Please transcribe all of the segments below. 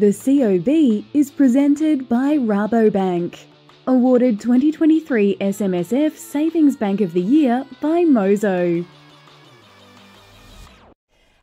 The COB is presented by Rabobank. Awarded 2023 SMSF Savings Bank of the Year by Mozo.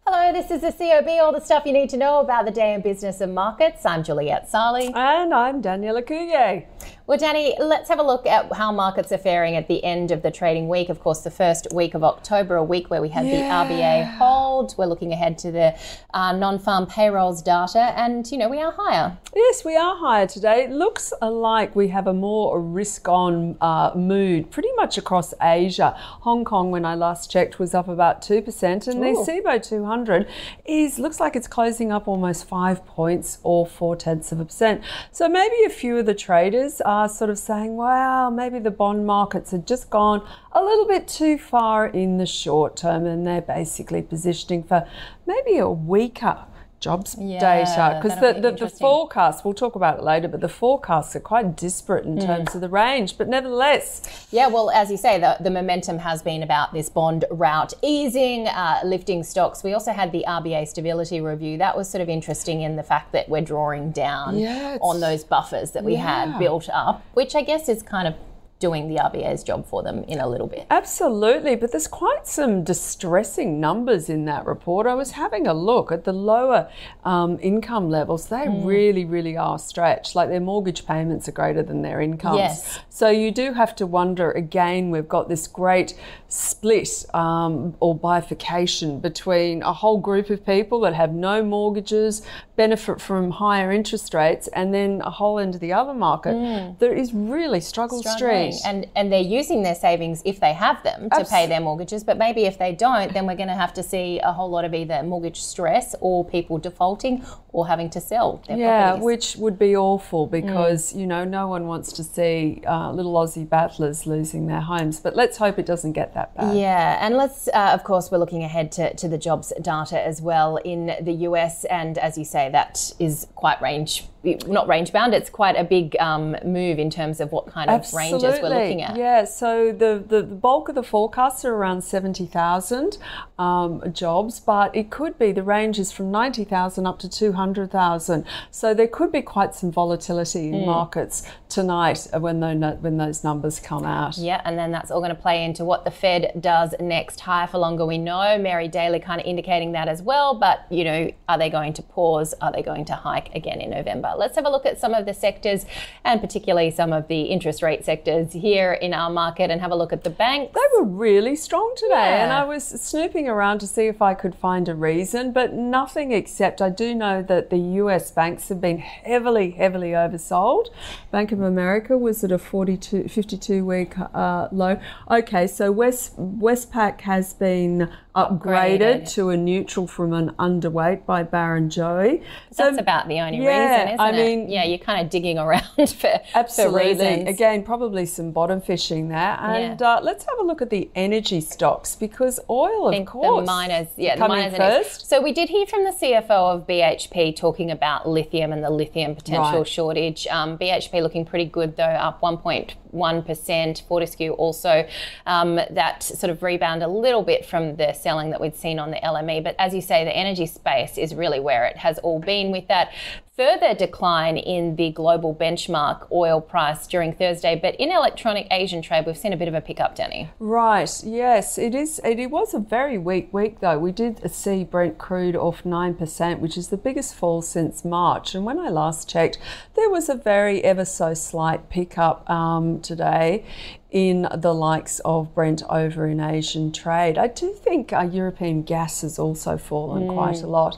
Hello, this is the COB, all the stuff you need to know about the day in business and markets. I'm Juliette Saly. And I'm Daniela Coulier. Well, Danny, let's have a look at how markets are faring at the end of the trading week. Of course, the first week of October, a week where we had Yeah. the RBA hold. We're looking ahead to the uh, non-farm payrolls data, and you know we are higher. Yes, we are higher today. It looks like we have a more risk on uh, mood pretty much across Asia. Hong Kong, when I last checked, was up about 2%, and the SIBO 200 is looks like it's closing up almost five points or four tenths of a percent. So maybe a few of the traders are sort of saying, wow, maybe the bond markets had just gone a little bit too far in the short term, and they're basically positioning for maybe a weaker jobs Yeah, data because the, the, the forecasts we'll talk about it later but the forecasts are quite disparate Mm. in terms of the range but nevertheless Yeah, well, as you say, the, the momentum has been about this bond rout easing, uh, lifting stocks. We also had the RBA stability review. That was sort of interesting in the fact that we're drawing down Yeah, on those buffers that we Yeah. had built up, which I guess is kind of doing the RBA's job for them in a little bit. Absolutely, but there's quite some distressing numbers in that report. I was having a look at the lower um, income levels. They Hmm. really, really are stretched. Like their mortgage payments are greater than their incomes. Yes. So you do have to wonder again, we've got this great split um, or bifurcation between a whole group of people that have no mortgages, benefit from higher interest rates, and then a whole end of the other market that is really struggle. Struggling. street. And and they're using their savings if they have them to pay their mortgages, but maybe if they don't, then we're going to have to see a whole lot of either mortgage stress or people defaulting or having to sell their Yeah, properties. which would be awful Mm. because you know no one wants to see uh, little Aussie battlers losing their homes. But let's hope it doesn't get that bad. Yeah, and let's, uh, of course, we're looking ahead to, to the jobs data as well in the US. And as you say, that is quite range, not range bound, it's quite a big um, move in terms of what kind of ranges we're looking at. Yeah, so the, the, the bulk of the forecasts are around 70,000 um, jobs, but it could be the range is from 90,000 up to 200,000. So there could be quite some volatility in markets tonight when, those, when those numbers come out. Yeah, and then that's all going to play into what the Fed does next. Higher for longer, we know. Mary Daly kind of indicating that as well. But, you know, are they going to pause? Are they going to hike again in November? Let's have a look at some of the sectors and particularly some of the interest rate sectors here in our market and have a look at the banks. They were really strong today, Yeah. and I was snooping around to see if I could find a reason, but nothing except I do know that the US banks have been heavily, heavily oversold. Bank of America was at a 42, 52 week uh, low. Okay, so West Westpac has been upgraded, Upgraded. to a neutral from an underweight by Barrenjoey. So That's about the only yeah, reason, isn't I it? mean- yeah, you're kind of digging around for, for Absolutely. reasons. Again, probably some bottom fishing there. And Yeah. uh, let's have a look at the energy stocks because oil, of course, the miners, yeah, the miners first. So we did hear from the CFO of BHP talking about lithium and the lithium potential Right. shortage. Um, BHP looking pretty good though, up 1.1%. Fortescue also um, that sort of rebound a little bit from the selling that we'd seen on the LME. But as you say, the energy space is really where it has all been with that further decline in the global benchmark oil price during Thursday. But in electronic Asian trade, we've seen a bit of a pickup, Danny. Right. Yes, it is. It, was a very weak week, though. We did see Brent crude off nine percent, which is the biggest fall since March. And when I last checked, there was a very ever so slight pickup um, today in the likes of Brent over in Asian trade. I do think uh, European gas has also fallen mm. quite a lot.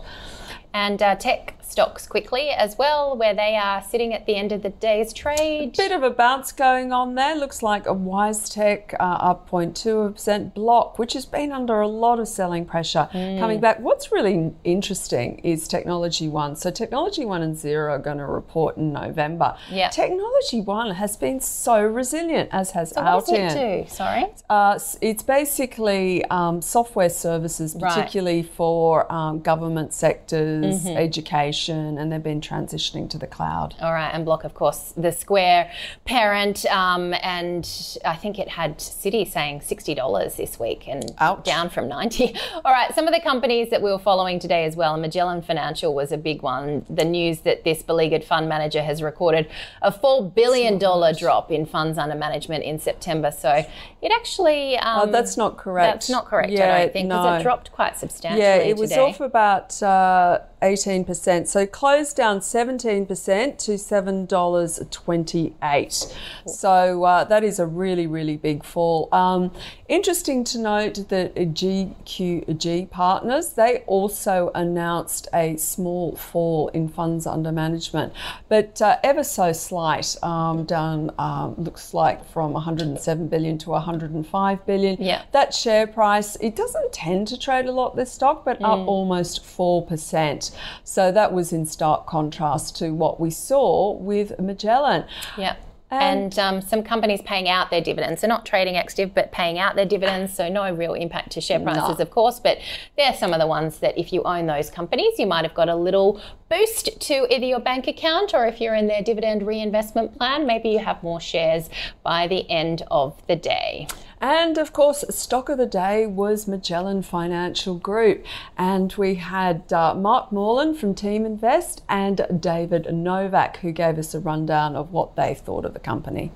And uh, tech stocks quickly as well, where they are sitting at the end of the day's trade. A Bit of a bounce going on there. Looks like a WiseTech uh, up 0.2%. Block, which has been under a lot of selling pressure, mm. coming back. What's really interesting is Technology One. So Technology One and Xero are going to report in November. Yeah. Technology One has been so resilient, as has so Altium. What does it do? Sorry. Uh, it's basically um, software services, particularly right. for um, government sectors, mm-hmm. education migration and they've been transitioning to the cloud. All right, and Block, of course, the Square parent, um, and I think it had Citi saying $60 this week and Ouch. down from 90 All right, some of the companies that we were following today as well, Magellan Financial was a big one. The news that this beleaguered fund manager has recorded a $4 billion drop in funds under management in September. So it actually. Um, oh, that's not correct. That's not correct, yeah, I don't think, because no. it dropped quite substantially. Yeah, it was today. off about. Uh, 18%. So closed down 17% to $7.28. So uh, that is a really, really big fall. Um, interesting to note that GQG Partners, they also announced a small fall in funds under management, but uh, ever so slight, um, down um, looks like from 107 billion to 105 billion. Yeah. That share price, it doesn't tend to trade a lot this stock, but mm. up almost 4%. So that was in stark contrast to what we saw with Magellan. Yeah. And, and um, some companies paying out their dividends. They're not trading active, but paying out their dividends. So no real impact to share prices, no. of course. But they're some of the ones that if you own those companies, you might have got a little boost to either your bank account or if you're in their dividend reinvestment plan, maybe you have more shares by the end of the day. And of course, stock of the day was Magellan Financial Group. And we had uh, Mark Morland from Team Invest and David Novak, who gave us a rundown of what they thought of the company.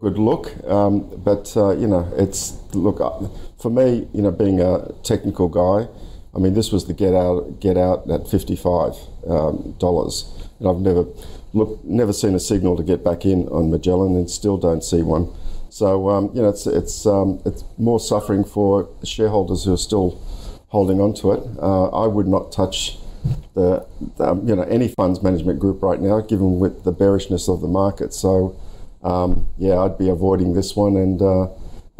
Good look, um, but uh, you know, it's look uh, for me. You know, being a technical guy, I mean, this was the get out, get out at fifty-five um, dollars and I've never look, never seen a signal to get back in on Magellan, and still don't see one. So um, you know, it's it's um, it's more suffering for shareholders who are still holding on to it. Uh, I would not touch the, the, um, you know any funds management group right now, given with the bearishness of the market. So um, yeah, I'd be avoiding this one and. Uh,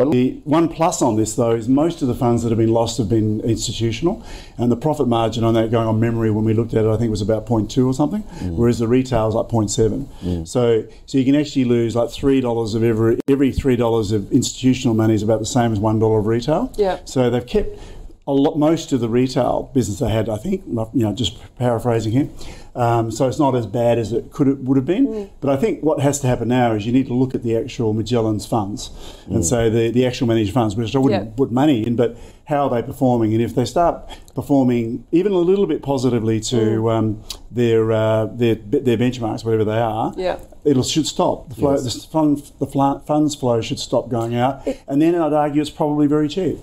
but the one plus on this, though, is most of the funds that have been lost have been institutional, and the profit margin on that, going on memory, when we looked at it, I think it was about 0.2 or something, mm. whereas the retail is like 0.7. Mm. So, so you can actually lose like three dollars of every every three dollars of institutional money is about the same as one dollar of retail. Yeah. So they've kept a lot, most of the retail business they had, I think, you know, just paraphrasing here. Um, so it's not as bad as it could would have been. Mm. But I think what has to happen now is you need to look at the actual Magellan's funds, mm. and so the, the actual managed funds, which I wouldn't yeah. put money in, but how are they performing? And if they start performing even a little bit positively to mm. um, their, uh, their their benchmarks, whatever they are, yeah. it should stop. The flow, yes. the, fund, the funds flow should stop going out, and then I'd argue it's probably very cheap.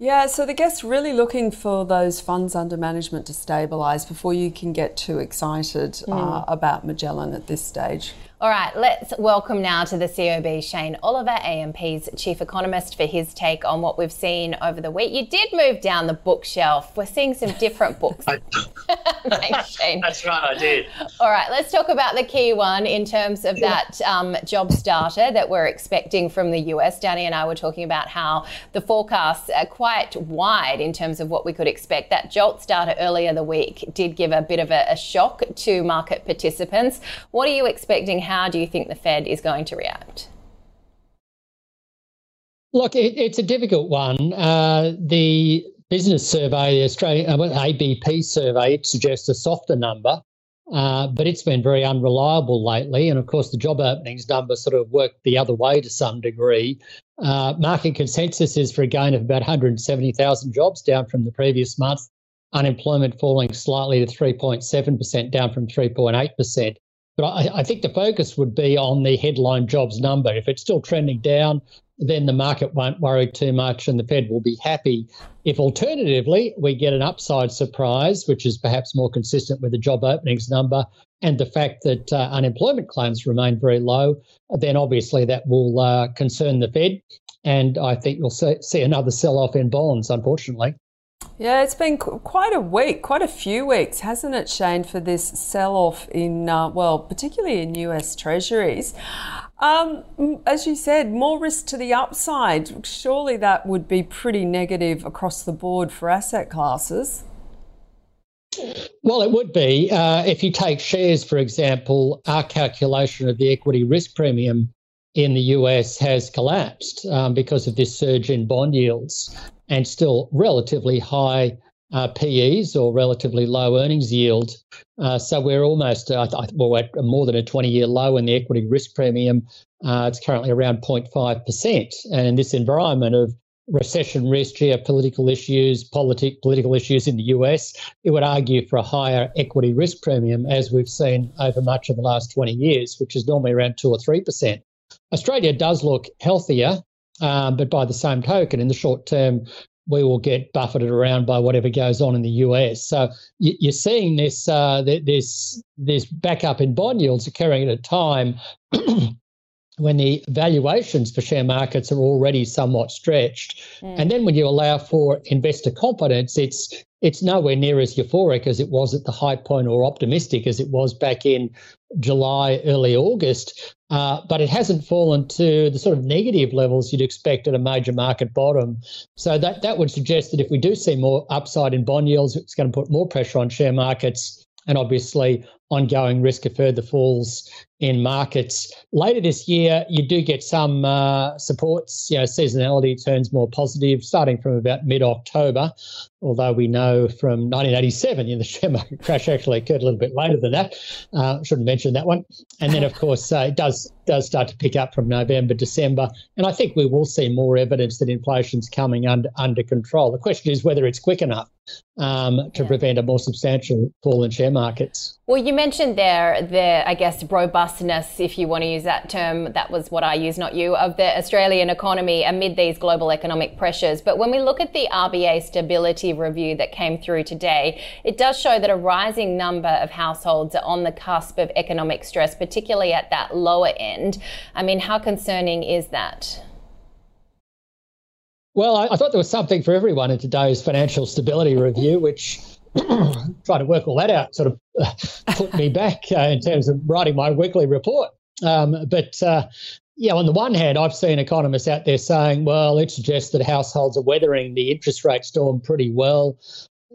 Yeah, so the guests really looking for those funds under management to stabilise before you can get too excited mm. uh, about Magellan at this stage. All right, let's welcome now to the COB Shane Oliver, AMP's chief economist, for his take on what we've seen over the week. You did move down the bookshelf. We're seeing some different books. Thanks, Shane. That's right, I did. All right, let's talk about the key one in terms of that um, job starter that we're expecting from the US. Danny and I were talking about how the forecasts are quite wide in terms of what we could expect. That JOLTS data earlier the week did give a bit of a, a shock to market participants. What are you expecting? How do you think the Fed is going to react? Look, it, it's a difficult one. Uh, the business survey, the Australian uh, ADP survey, it suggests a softer number, uh, but it's been very unreliable lately. And of course, the job openings number sort of worked the other way to some degree. Uh, market consensus is for a gain of about 170,000 jobs, down from the previous month. Unemployment falling slightly to 3.7%, down from 3.8%. But I, I, think the focus would be on the headline jobs number. If it's still trending down, then the market won't worry too much and the Fed will be happy. If alternatively we get an upside surprise, which is perhaps more consistent with the job openings number and the fact that uh, unemployment claims remain very low, then obviously that will uh, concern the Fed. And I think you'll see, see another sell off in bonds, unfortunately. Yeah, it's been quite a week, quite a few weeks, hasn't it, Shane, for this sell off in, uh, well, particularly in US Treasuries. Um, as you said, more risk to the upside. Surely that would be pretty negative across the board for asset classes. Well, it would be. Uh, if you take shares, for example, our calculation of the equity risk premium in the US has collapsed um, because of this surge in bond yields and still relatively high uh, PEs or relatively low earnings yield. Uh, so we're almost, uh, well, at more than a 20 year low in the equity risk premium. Uh, it's currently around 0.5%. And in this environment of recession risk, geopolitical issues, politic, political issues in the US, it would argue for a higher equity risk premium, as we've seen over much of the last 20 years, which is normally around 2 or 3%. Australia does look healthier um, but by the same token, in the short term, we will get buffeted around by whatever goes on in the US. So you're seeing this uh, this this backup in bond yields occurring at a time when the valuations for share markets are already somewhat stretched. Mm. And then when you allow for investor confidence, it's it's nowhere near as euphoric as it was at the high point or optimistic as it was back in July, early August. Uh, but it hasn't fallen to the sort of negative levels you'd expect at a major market bottom. So that, that would suggest that if we do see more upside in bond yields, it's going to put more pressure on share markets and obviously ongoing risk of further falls in markets. Later this year, you do get some uh, supports. You know, seasonality turns more positive starting from about mid October. Although we know from 1987, you know, the share market crash actually occurred a little bit later than that. Uh, shouldn't mention that one. And then, of course, uh, it does does start to pick up from November, December, and I think we will see more evidence that inflation's coming under under control. The question is whether it's quick enough um, to yeah. prevent a more substantial fall in share markets. Well, you mentioned there the, I guess, robustness, if you want to use that term, that was what I use, not you, of the Australian economy amid these global economic pressures. But when we look at the RBA stability review that came through today, it does show that a rising number of households are on the cusp of economic stress, particularly at that lower end. I mean, how concerning is that? Well, I, I thought there was something for everyone in today's financial stability review, which trying to work all that out sort of uh, put me back uh, in terms of writing my weekly report. Um, but uh, yeah, on the one hand, I've seen economists out there saying, well, it suggests that households are weathering the interest rate storm pretty well.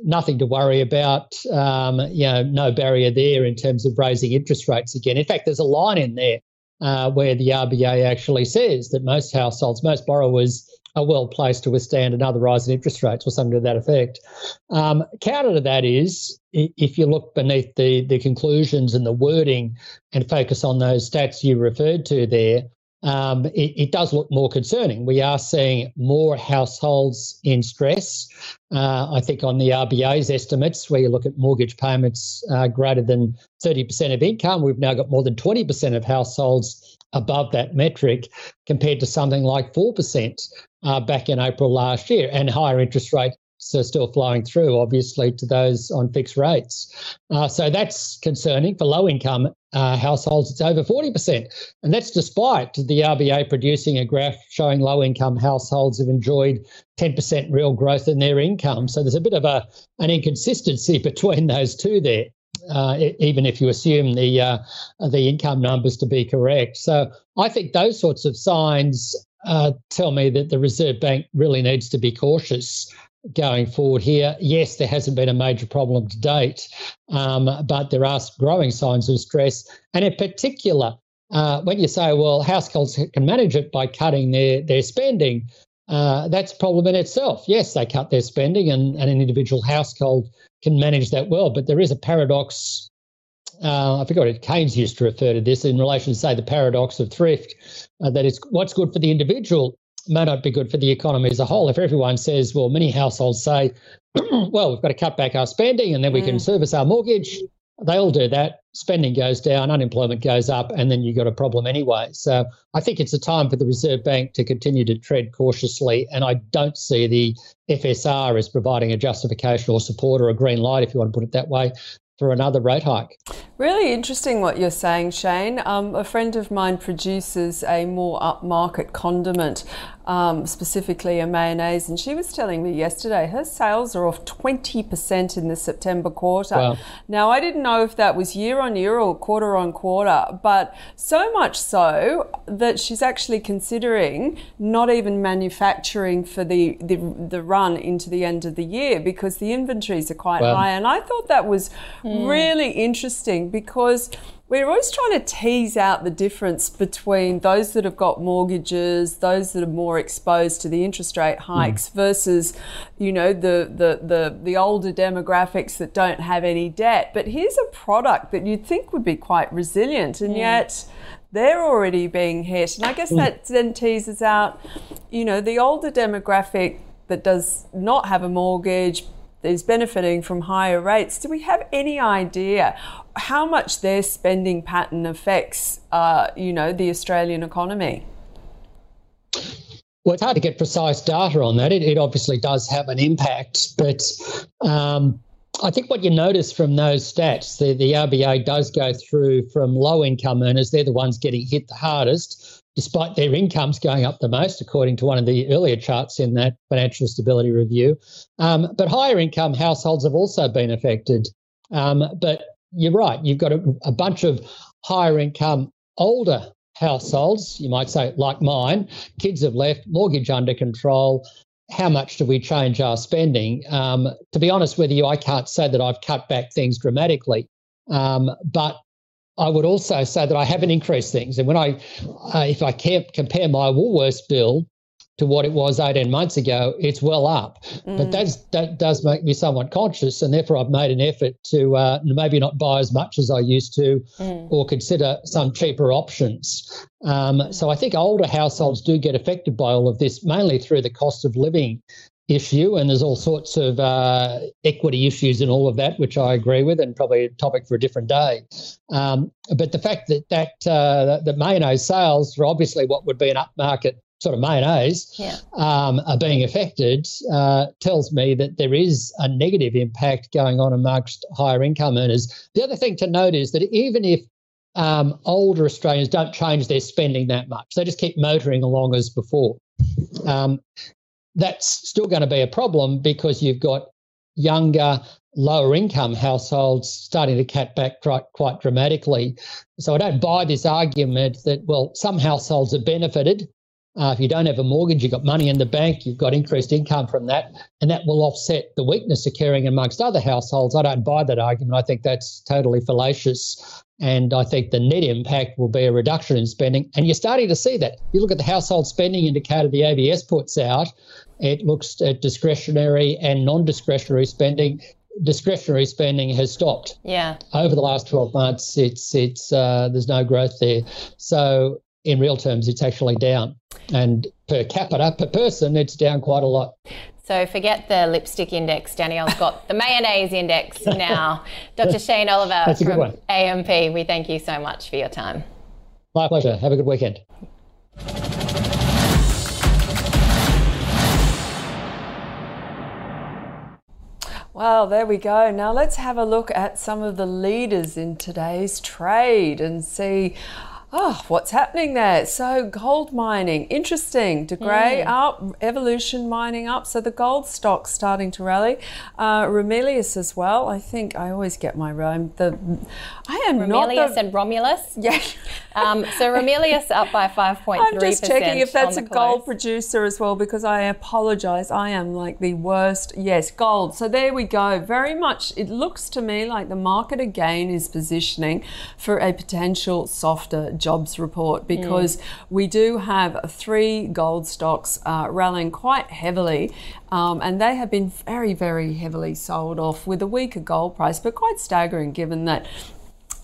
Nothing to worry about. Um, you know, no barrier there in terms of raising interest rates again. In fact, there's a line in there uh, where the RBA actually says that most households, most borrowers are well placed to withstand another rise in interest rates or something to that effect. Um, counter to that is if you look beneath the, the conclusions and the wording and focus on those stats you referred to there, um, it, it, does look more concerning. We are seeing more households in stress. Uh, I think on the RBA's estimates, where you look at mortgage payments uh, greater than 30% of income, we've now got more than 20% of households above that metric compared to something like 4% uh, back in April last year, and higher interest rates are still flowing through, obviously, to those on fixed rates. Uh, so that's concerning for low income uh, households. It's over 40%. And that's despite the RBA producing a graph showing low income households have enjoyed 10% real growth in their income. So there's a bit of a, an inconsistency between those two there. Uh, even if you assume the uh, the income numbers to be correct. So I think those sorts of signs uh, tell me that the Reserve Bank really needs to be cautious going forward here. Yes, there hasn't been a major problem to date, um, but there are growing signs of stress. And in particular, uh, when you say, well, households can manage it by cutting their, their spending, uh, that's a problem in itself. Yes, they cut their spending and, and an individual household can manage that well, but there is a paradox uh, I forgot it, Keynes used to refer to this in relation to, say, the paradox of thrift, uh, that it's what's good for the individual may not be good for the economy as a whole. If everyone says, well, many households say, well, we've got to cut back our spending and then we mm. can service our mortgage, they all do that. Spending goes down, unemployment goes up, and then you've got a problem anyway. So I think it's a time for the Reserve Bank to continue to tread cautiously. And I don't see the FSR as providing a justification or support or a green light, if you want to put it that way, for another rate hike. Really interesting what you're saying, Shane. Um, a friend of mine produces a more upmarket condiment, um, specifically a mayonnaise, and she was telling me yesterday her sales are off 20% in the September quarter. Wow. Now, I didn't know if that was year on year or quarter on quarter, but so much so that she's actually considering not even manufacturing for the, the, the run into the end of the year because the inventories are quite wow. high. And I thought that was mm. really interesting because we're always trying to tease out the difference between those that have got mortgages, those that are more exposed to the interest rate mm. hikes mm. versus, you know, the, the, the, the older demographics that don't have any debt. But here's a product that you'd think would be quite resilient and mm. yet they're already being hit. And I guess mm. that then teases out, you know, the older demographic that does not have a mortgage, is benefiting from higher rates. Do we have any idea how much their spending pattern affects, uh, you know, the Australian economy? Well, it's hard to get precise data on that. It, it obviously does have an impact, but um, I think what you notice from those stats, the, the RBA does go through from low income earners, they're the ones getting hit the hardest, despite their incomes going up the most, according to one of the earlier charts in that financial stability review. Um, but higher income households have also been affected. Um, but you're right, you've got a, a, bunch of higher income, older households, you might say, like mine. Kids have left, mortgage under control. How much do we change our spending? Um, to be honest with you, I can't say that I've cut back things dramatically. Um, but I would also say that I haven't increased things. And when I, uh, if I can't compare my Woolworths bill to what it was 18 months ago, it's well up. Mm. But that's, that does make me somewhat conscious. And therefore, I've made an effort to uh, maybe not buy as much as I used to mm. or consider some cheaper options. Um, so I think older households do get affected by all of this, mainly through the cost of living issue, and there's all sorts of uh, equity issues and all of that, which I agree with, and probably a topic for a different day. Um, but the fact that that uh, the mayonnaise sales are obviously what would be an upmarket sort of mayonnaise yeah. um, are being affected uh, tells me that there is a negative impact going on amongst higher income earners. The other thing to note is that even if um, older Australians don't change their spending that much, they just keep motoring along as before. Um, that's still going to be a problem because you've got younger, lower income households starting to cut back quite, quite dramatically. So I don't buy this argument that, well, some households have benefited. Uh, if you don't have a mortgage, you've got money in the bank, you've got increased income from that, and that will offset the weakness occurring amongst other households. I don't buy that argument. I think that's totally fallacious. And I think the net impact will be a reduction in spending. And you're starting to see that. You look at the household spending indicator the ABS puts out, it looks at discretionary and non discretionary spending. Discretionary spending has stopped. Yeah. Over the last 12 months, it's it's uh, there's no growth there. So in real terms, it's actually down. And per capita, per person, it's down quite a lot. So forget the lipstick index. Danielle's got the mayonnaise index now. Dr. Shane Oliver from AMP, we thank you so much for your time. My pleasure. Have a good weekend. Well, there we go. Now let's have a look at some of the leaders in today's trade and see Oh, what's happening there? So, gold mining, interesting. De Grey mm. up, Evolution mining up. So, the gold stock's starting to rally. Uh, Ramelius as well. I think I always get my rhyme. The I am Ramelius not the, and Romulus. Yeah. um, so, Ramelius up by 5.3%. I'm just checking if that's a gold producer as well because I apologize. I am like the worst. Yes, gold. So, there we go. Very much, it looks to me like the market again is positioning for a potential softer jobs report because mm. we do have three gold stocks uh, rallying quite heavily. Um, and they have been very, very heavily sold off with a weaker gold price, but quite staggering given that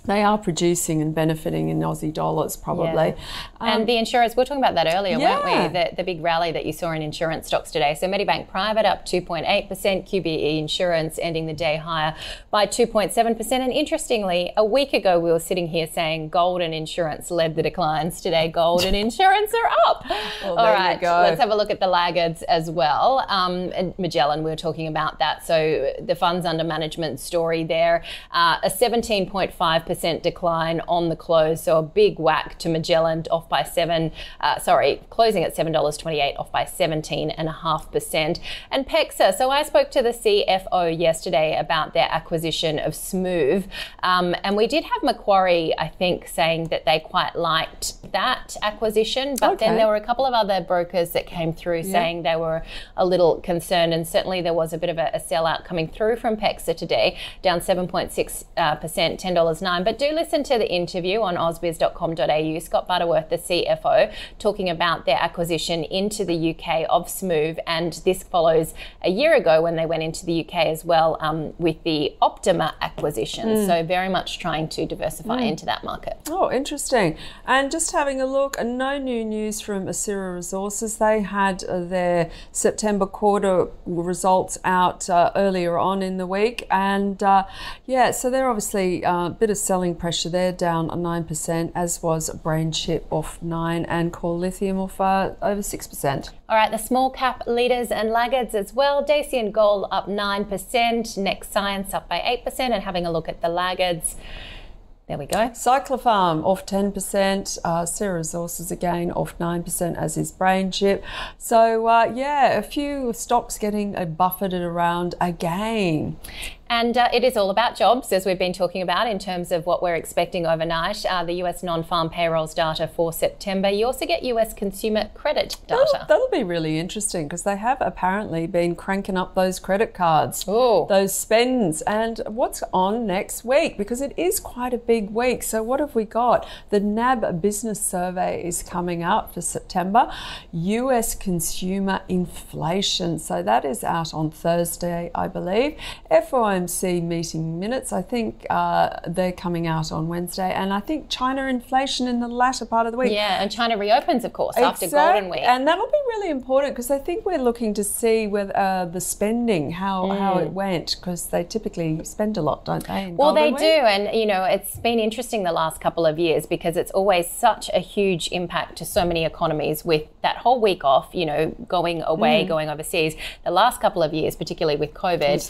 they are producing and benefiting in Aussie dollars, probably. Yeah. and the insurers, we were talking about that earlier, yeah. weren't we? The, the big rally that you saw in insurance stocks today. So Medibank Private up 2.8%, QBE Insurance ending the day higher by 2.7%. And interestingly, a week ago we were sitting here saying gold and insurance led the declines. Today, gold and insurance are up. Well, All right, let's have a look at the laggards as well. Um, Magellan, we were talking about that. So the funds under management story there, uh, a 17.5% 5% decline on the close. So a big whack to Magellan off by seven, uh, sorry, closing at $7.28 off by 17.5%. And PEXA, so I spoke to the CFO yesterday about their acquisition of Smoove. Um, and we did have Macquarie, I think, saying that they quite liked that acquisition. But okay. then there were a couple of other brokers that came through yeah. saying they were a little concerned. And certainly there was a bit of a, a sellout coming through from PEXA today, down 7.6%, uh, ten dollars nine time. But do listen to the interview on ausbiz.com.au. Scott Butterworth, the CFO, talking about their acquisition into the UK of Smoove. And this follows a year ago when they went into the UK as well um, with the Optima acquisition. Mm. So very much trying to diversify mm. into that market. Oh, interesting. And just having a look, no new news from Asira Resources. They had uh, their September quarter results out uh, earlier on in the week. And uh, yeah, so they're obviously a bit of selling pressure there, down 9%, as was BrainChip off 9 and Core Lithium off uh, over 6%. All right, the small cap leaders and laggards as well. Dacian Gold up 9%, Next Science up by 8%, and having a look at the laggards. There we go. Cyclopharm off 10%, uh, Syrah Resources again off 9%, as is Brain Chip. So, uh, yeah, a few stocks getting uh, buffeted around again. And uh, it is all about jobs, as we've been talking about in terms of what we're expecting overnight. Uh, the US non farm payrolls data for September. You also get US consumer credit data. That'll, that'll be really interesting because they have apparently been cranking up those credit cards, Ooh. those spends. And what's on next week? Because it is quite a big week. So, what have we got? The NAB business survey is coming out for September. US consumer inflation. So, that is out on Thursday, I believe. FOMC meeting minutes, I think uh, they're coming out on Wednesday. And I think China inflation in the latter part of the week. yeah, and China reopens, of course, after Golden Week. And that'll be really important because I think we're looking to see whether uh, the spending, how, how it went, because they typically spend a lot, don't they? Mm. Well, they Golden do, and you know, it's been interesting the last couple of years because it's always such a huge impact to so many economies with that whole week off, you know, going away, Mm. going overseas. The last couple of years, particularly with COVID,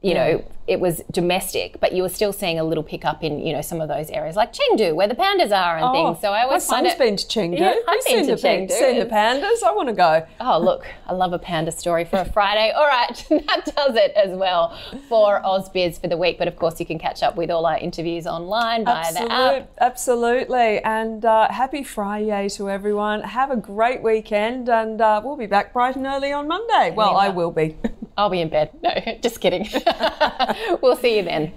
you know, it was domestic, but you were still seeing a little pickup in, you know, some of those areas like Chengdu, where the pandas are and Oh, things. So I always my find son's it. been to Chengdu. Yeah, I've been seen to the Chengdu. Seen the pandas? I want to go. Oh, look, I love a panda story for a Friday. All right, that does it as well for AusBiz for the week. But of course, you can catch up with all our interviews online via the Absolute, app. absolutely. And uh, happy Friday to everyone. Have a great weekend, and uh, we'll be back bright and early on Monday. Well, I will be. I'll be in bed. No, just kidding. we'll see you then.